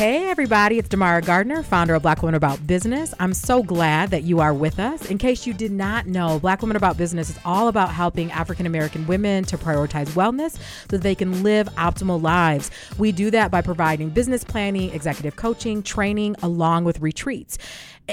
Hey, everybody, it's Damara Gardner, founder of Black Women About Business. I'm so glad that you are with us. In case you did not know, Black Women About Business is all about helping African American women to prioritize wellness so they can live optimal lives. We do that by providing business planning, executive coaching, training, along with retreats.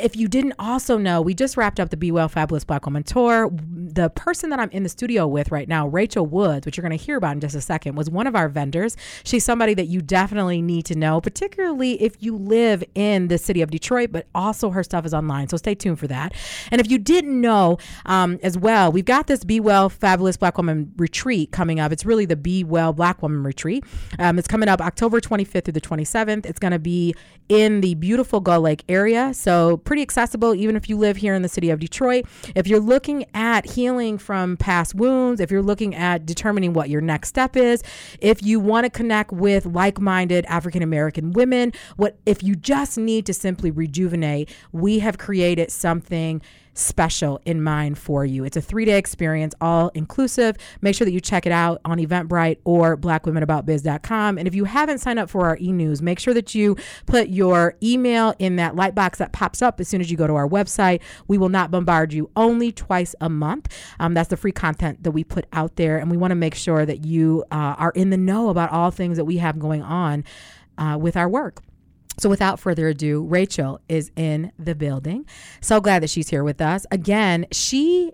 If you didn't also know, we just wrapped up the Be Well Fabulous Black Woman Tour. The person that I'm in the studio with right now, Rachael Woods, which you're going to hear about in just a second, was one of our vendors. She's somebody that you definitely need to know, particularly if you live in the city of Detroit, but also her stuff is online. So stay tuned for that. And if you didn't know um, as well, we've got this Be Well Fabulous Black Woman Retreat coming up. It's really the Be Well Black Woman Retreat. Um, it's coming up October 25th through the 27th. It's going to be in the beautiful Gull Lake area. So pretty accessible, even if you live here in the city of Detroit. If you're looking at healing from past wounds, if you're looking at determining what your next step is, if you want to connect with like minded African American women, what if you just need to simply rejuvenate, we have created something special in mind for you. It's a three day experience, all inclusive. Make sure that you check it out on Eventbrite or blackwomenaboutbiz.com. And if you haven't signed up for our e news, make sure that you put your email in that light box that pops up as soon as you go to our website. We will not bombard you only twice a month. Um, that's the free content that we put out there. And we want to make sure that you uh, are in the know about all things that we have going on uh, with our work. So, without further ado, Rachael is in the building. So glad that she's here with us. Again, she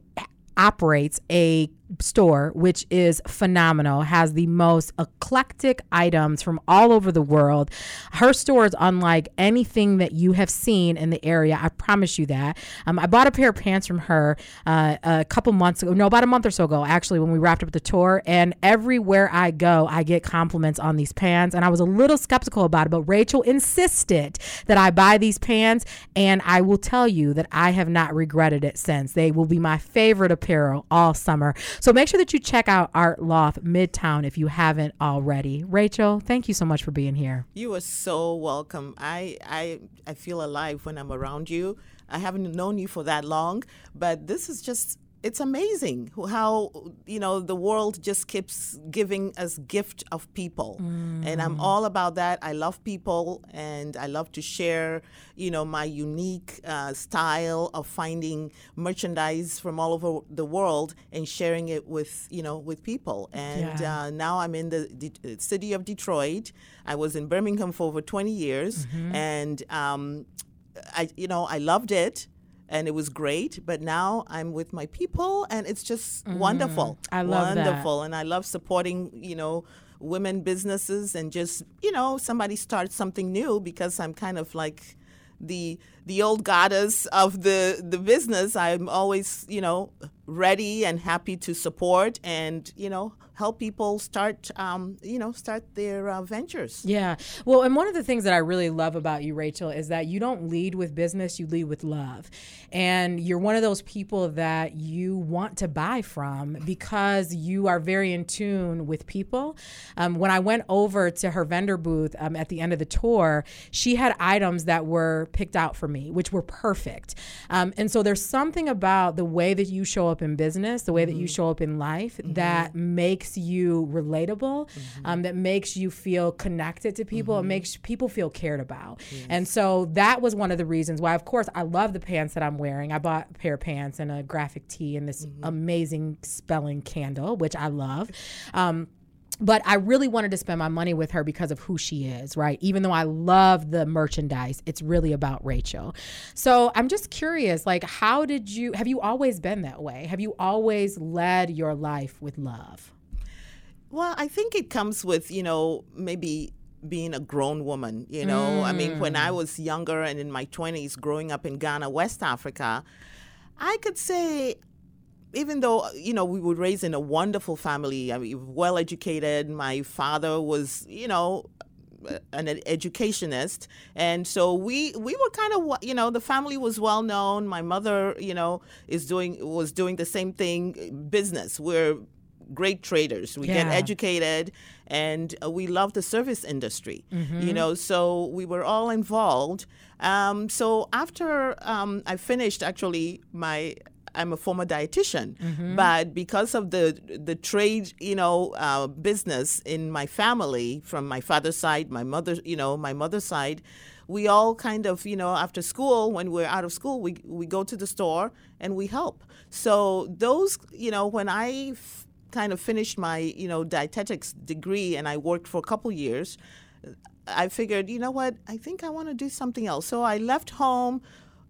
operates a store, which is phenomenal, has the most eclectic items from all over the world. Her store is unlike anything that you have seen in the area. I promise you that. Um, I bought a pair of pants from her uh, a couple months ago, no, about a month or so ago, actually, when we wrapped up the tour. And everywhere I go, I get compliments on these pants. And I was a little skeptical about it, but Rachael insisted that I buy these pants. And I will tell you that I have not regretted it since. They will be my favorite apparel all summer. So make sure that you check out Art Loft Midtown if you haven't already. Rachael, thank you so much for being here. You are so welcome. I I I feel alive when I'm around you. I haven't known you for that long, but this is just it's amazing how you know the world just keeps giving us gift of people mm. and i'm all about that i love people and i love to share you know my unique uh, style of finding merchandise from all over the world and sharing it with you know with people and yeah. uh, now i'm in the De- city of detroit i was in birmingham for over 20 years mm-hmm. and um, I, you know, I loved it and it was great. But now I'm with my people, and it's just mm-hmm. wonderful. I love wonderful, that. and I love supporting. You know, women businesses and just you know somebody starts something new because I'm kind of like the the old goddess of the the business. I'm always you know ready and happy to support and you know help people start, um, you know, start their uh, ventures. Yeah. Well, and one of the things that I really love about you, Rachael, is that you don't lead with business, you lead with love. And you're one of those people that you want to buy from because you are very in tune with people. Um, when I went over to her vendor booth um, at the end of the tour, she had items that were picked out for me, which were perfect. Um, and so there's something about the way that you show up in business, the way mm-hmm. that you mm-hmm. show up in life, mm-hmm. that makes you relatable, mm-hmm. um, that makes you feel connected to people, mm-hmm. it makes people feel cared about. Yes. And so that was one of the reasons why, of course, I love the pants that I'm wearing. I bought a pair of pants and a graphic tee and this mm-hmm. amazing spelling candle, which I love. Um, but I really wanted to spend my money with her because of who she is, right? Even though I love the merchandise, it's really about Rachael. So I'm just curious, like, how did you, have you always been that way? Have you always led your life with love? Well, I think it comes with, you know, maybe being a grown woman, you know. Mm. I mean, when I mm. was younger and in my 20s growing up in Ghana, West Africa, I could say even though you know we were raised in a wonderful family, I mean, well educated. My father was, you know, an educationist, and so we we were kind of you know the family was well known. My mother, you know, is doing was doing the same thing, business. We're great traders. We yeah. get educated, and uh, we love the service industry. Mm-hmm. You know, so we were all involved. Um, so after um, I finished actually my I'm a former dietitian, Mm-hmm. but because of the the trade, you know, uh, business in my family from my father's side, my mother, you know, my mother's side, we all kind of, you know, after school when we're out of school, we we go to the store and we help. So those, you know, when I f- kind of finished my, you know, dietetics degree and I worked for a couple years, I figured, you know what, I think I want to do something else. So I left home,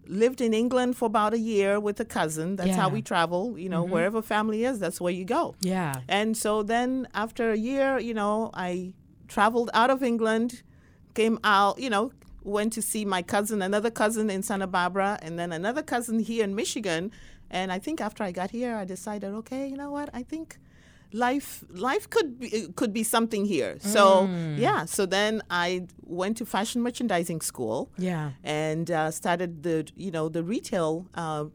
lived in England for about a year with a cousin. That's how we travel. You know, mm-hmm. wherever family is, that's where you go. Yeah. And so then after a year, you know, I traveled out of England, came out, you know, went to see my cousin, another cousin in Santa Barbara, and then another cousin here in Michigan. And I think after I got here, I decided, okay, you know what? I think life life could be could be something here. So yeah, so then I went to fashion merchandising school Yeah. and uh, started the you know the retail uh,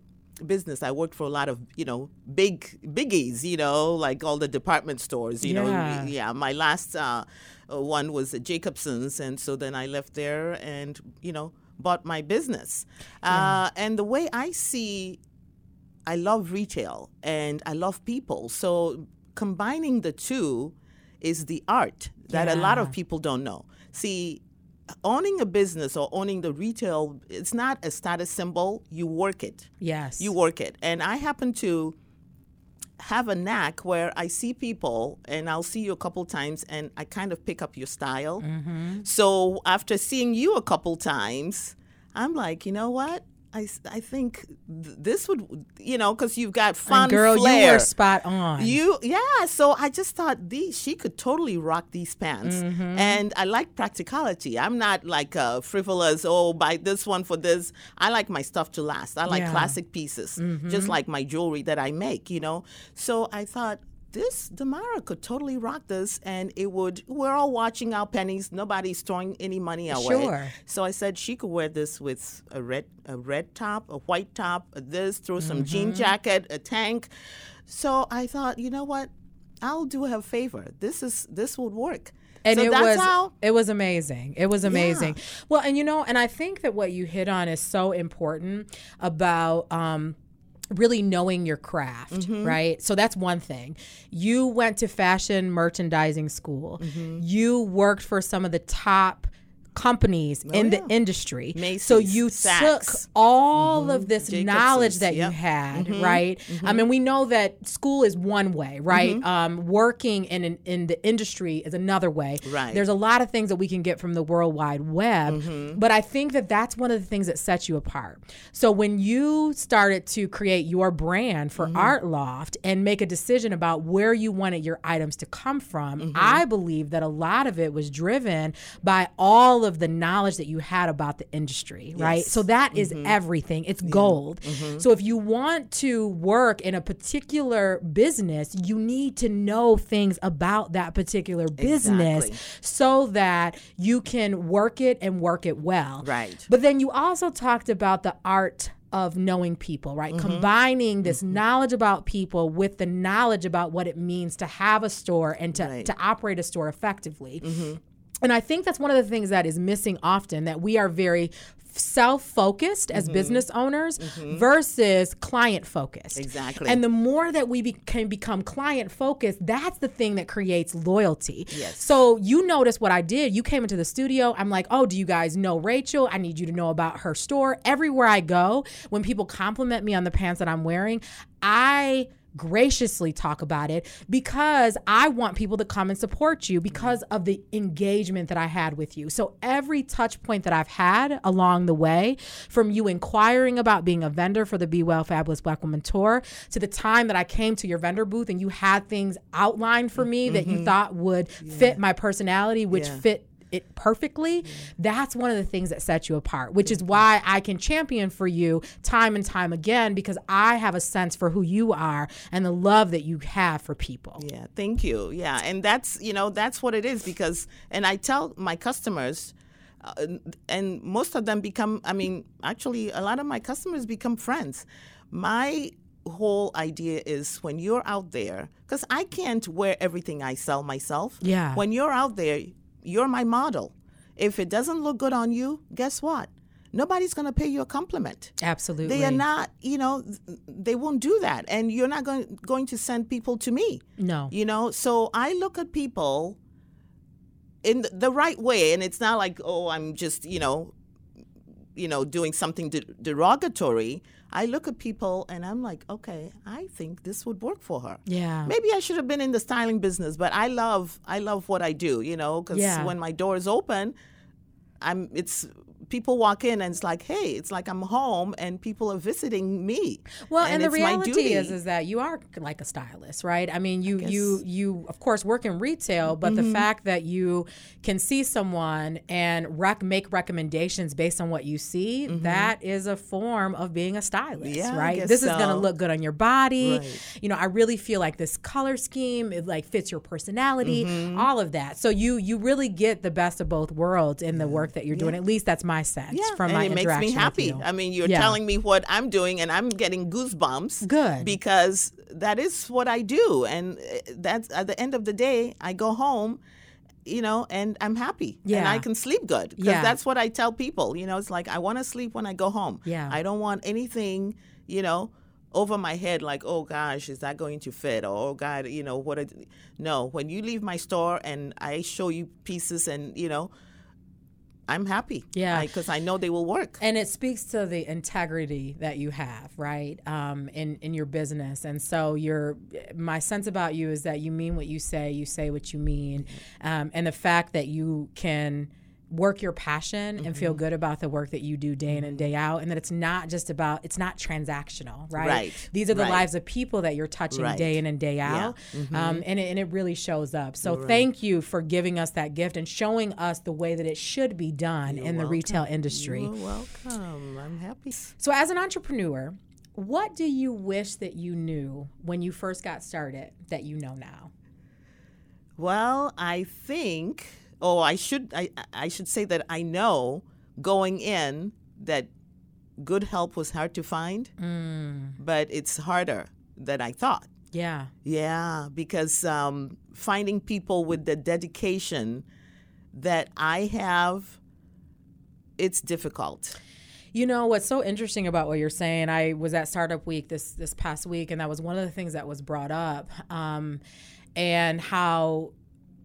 business. I worked for a lot of you know big biggies, you know, like all the department stores. You Yeah. know, yeah. My last uh, uh, one was at Jacobson's, and so then I left there and you know bought my business. Uh, and the way I see, I love retail and I love people. So combining the two is the art that a lot of people don't know. See, owning a business or owning the retail, it's not a status symbol. You work it. Yes. You work it. And I happen to have a knack where I see people and I'll see you a couple times and I kind of pick up your style. Mm-hmm. So after seeing you a couple times, I'm like, you know what? I, I think th- this would, you know, because you've got fun And girl, flair. you were spot on. You yeah, so I just thought these she could totally rock these pants, Mm-hmm. and I like practicality. I'm not like uh, frivolous. Oh, buy this one for this. I like my stuff to last. I like Yeah. Mm-hmm. classic pieces, just like my jewelry that I make. You know, so I thought this Damara could totally rock this, and it would. We're all watching our pennies. Nobody's throwing any money away. Sure. So I said she could wear this with a red a red top, a white top, this, throw some jean Mm-hmm. jacket, a tank. So I thought, you know what? I'll do her a favor. This is this would work. and so it that's was how it was amazing it was amazing well and you know and i think that what you hit on is so important about um really knowing your craft Mm-hmm. right so that's one thing you went to fashion merchandising school Mm-hmm. you worked for some of the top companies oh, in the industry. So Oh, you Saks. took all of mm-hmm. this Jacobson's, knowledge that you yep. had mm-hmm. right? Mm-hmm. I mean we know that school is one way right? Um, working in an, in the industry is another way. Right. there's a lot of things that we can get from the world wide web but i think that that's one of the things that sets you apart. So when you started to create your brand for art loft and make a decision about where you wanted your items to come from i believe that a lot of it was driven by all of the knowledge that you had about the industry right so that is everything it's gold so if you want to work in a particular business you need to know things about that particular business Exactly. so that you can work it and work it well. Right. But then you also talked about the art of knowing people, right? Mm-hmm. Combining this knowledge about people with the knowledge about what it means to have a store and to, Right. to operate a store effectively. Mm-hmm. And I think that's one of the things that is missing often that we are very self-focused Mm-hmm. as business owners versus client focused. Exactly. And the more that we be- can become client focused, that's the thing that creates loyalty. Yes. So you notice what I did. You came into the studio. I'm like, oh, do you guys know Rachael? I need you to know about her store. Everywhere I go, when people compliment me on the pants that I'm wearing, I graciously talk about it because I want people to come and support you because of the engagement that I had with you. So every touch point that I've had along the way, from you inquiring about being a vendor for the Be Well Fabulous Black Woman Tour to the time that I came to your vendor booth and you had things outlined for me that you mm-hmm. thought would fit my personality, which Yeah. fit it perfectly, that's one of the things that sets you apart, which is why I can champion for you time and time again because I have a sense for who you are and the love that you have for people. Yeah, thank you. Yeah, and that's you know that's what it is because, and I tell my customers, uh, and most of them become. I mean, actually, a lot of my customers become friends. My whole idea is when you're out there, because I can't wear everything I sell myself. Yeah. When you're out there, you're my model. If it doesn't look good on you, guess what? nobody's going to pay you a compliment. Absolutely. They are not, you know, they won't do that. And you're not going, going to send people to me, No. you know? So I look at people in the, the right way. And it's not like, oh, I'm just, you know, you know, doing something de- derogatory. I look at people and I'm like, okay, I think this would work for her. Yeah. Maybe I should have been in the styling business, but I love I love what I do, you know, because Yeah. when my door is open, I'm it's people walk in and it's like, hey, it's like I'm home and people are visiting me. Well, and, the reality is is that you are like a stylist, right? I mean, you you you of course work in retail, but Mm-hmm. the fact that you can see someone and rec- make recommendations based on what you see, that is a form of being a stylist, Mm-hmm. Yeah, right? This is going to look good on your body. Right. You know, I really feel like this color scheme it like fits your personality, Mm-hmm. all of that. So you you really get the best of both worlds in the work that you're doing. At least that's my sense yeah, from and my it makes me happy. I mean, you're Yeah. telling me what I'm doing, and I'm getting goosebumps. Good. because that is what I do, and uh, that's at the end of the day, I go home. You know, and I'm happy, and I can sleep good because Yeah. that's what I tell people. You know, it's like I want to sleep when I go home. Yeah. I don't want anything. You know, over my head like, oh gosh, is that going to fit? Or oh God, you know what? No, when you leave my store and I show you pieces, and you know, I'm happy. Yeah. because I know they will work. and it speaks to the integrity that you have right um, in in your business and so your my sense about you is that you mean what you say you say what you mean um, and the fact that you can work your passion and feel good about the work that you do day in and day out and that it's not just about it's not transactional right, Right. these are the Right. lives of people that you're touching Right. day in and day out um, and, it, and it really shows up so thank you for giving us that gift and showing us the way that it should be done in the retail industry You're welcome. I'm happy. so, as an entrepreneur, what do you wish that you knew when you first got started that you know now? Well, I think. Oh, I should. I I should say that I know going in that good help was hard to find, but it's harder than I thought. Yeah. Yeah, because um, finding people with the dedication that I have, it's difficult. You know what's so interesting about what you're saying? I was at Startup Week this this past week, and that was one of the things that was brought up, um, and how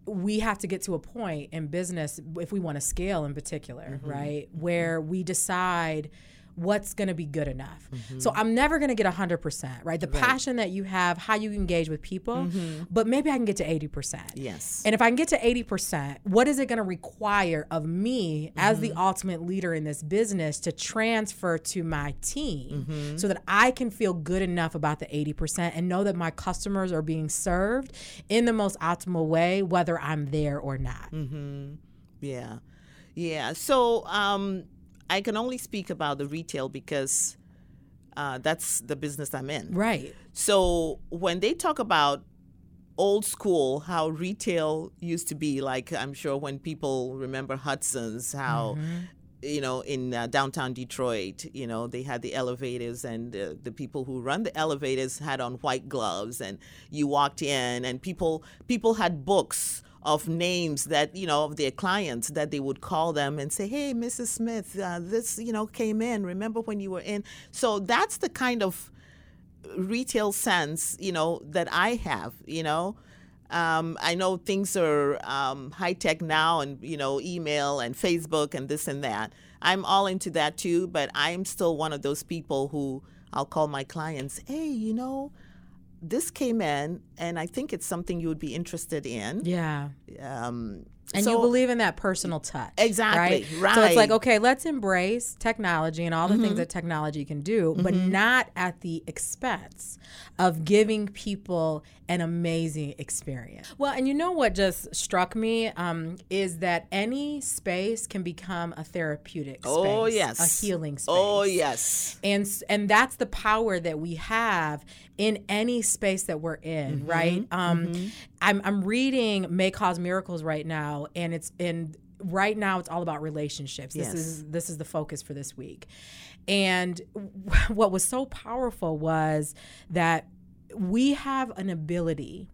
we have to get to a point in business if we want to scale, in particular, mm-hmm. right, mm-hmm. where we decide what's going to be good enough. So mm-hmm. I'm never going to get 100%, right? The passion that you have, how you engage with people, mm-hmm. but maybe I can get to 80%. Yes. And if I can get to 80%, what is it going to require of me as the mm-hmm. ultimate leader in this business to transfer to my team so that I can feel good enough about the 80% and know that my customers are being served in the most optimal way, whether I'm there or not? Yeah, yeah. So um, I can only speak about the retail because uh, that's the business I'm in. Right. So when they talk about old school, how retail used to be, like I'm sure when people remember Hudson's, how you know in uh, downtown Detroit, you know they had the elevators, and uh, the people who run the elevators had on white gloves, and you walked in, and people people had books of names that you know of their clients that they would call them and say hey mrs smith uh, this you know came in remember when you were in so that's the kind of retail sense, you know, that I have, you know. Um, I know things are um, high tech now and, you know, email and Facebook and this and that. I'm all into that too, but I'm still one of those people who I'll call my clients, hey, you know, this came in and I think it's something you would be interested in. Yeah. Um, And so- you believe in that personal touch. Exactly, Right? So it's like, okay, let's embrace technology and all the things that technology can do, but not at the expense of giving people an amazing experience. Well, and you know what just struck me um, is that any space can become a therapeutic space, Oh, yes. a healing space. Oh, yes. and and that's the power that we have in any space that we're in Mm-hmm. right um i'm i'm reading may cause miracles right now and it's in right now it's all about relationships this Yes. is this is the focus for this week and what was so powerful was that we have an ability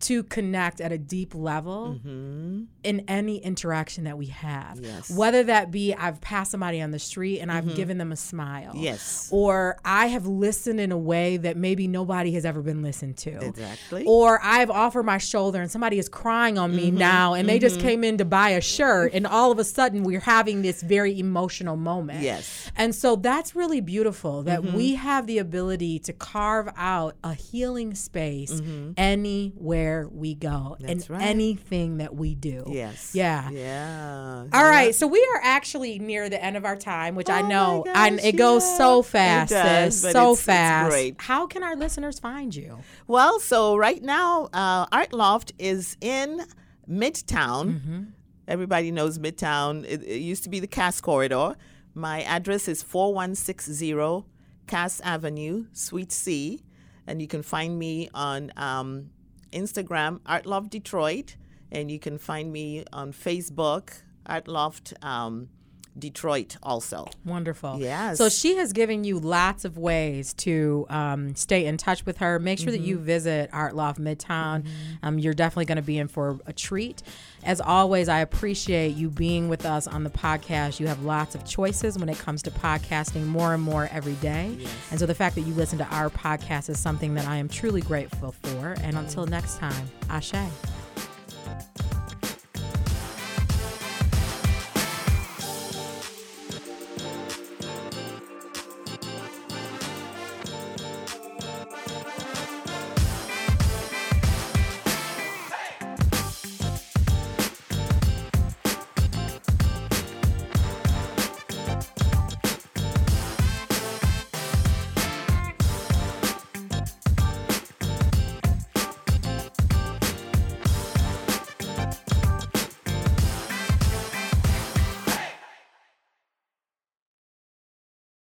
to connect at a deep level mm-hmm. in any interaction that we have. Yes. Whether that be I've passed somebody on the street and I've mm-hmm. given them a smile. Yes. Or I have listened in a way that maybe nobody has ever been listened to. Exactly. Or I've offered my shoulder and somebody is crying on me mm-hmm. now and they just came in to buy a shirt and all of a sudden we're having this very emotional moment. Yes. And so that's really beautiful that we have the ability to carve out a healing space anywhere we go That's and right. anything that we do. Yes. Yeah. Yeah. All right, so we are actually near the end of our time, which I Oh my know, gosh, and it goes yeah. so It fast, does, sis, so it's- it's fast. great. How can our listeners find you? Well, so right now, uh, Art Loft is in Midtown. Everybody knows Midtown. It, it used to be the Cass Corridor. My address is 4160 Cass Avenue, Suite C. And you can find me on um, Instagram, Art Loft Detroit. And you can find me on Facebook, Art Loft um, Detroit also. Wonderful. Yes. So she has given you lots of ways to um, stay in touch with her. Make sure that you visit Art Loft Midtown. Um, you're definitely going to be in for a treat. As always, I appreciate you being with us on the podcast. You have lots of choices when it comes to podcasting, more and more every day. And so the fact that you listen to our podcast is something that I am truly grateful for. And until next time, Ashe.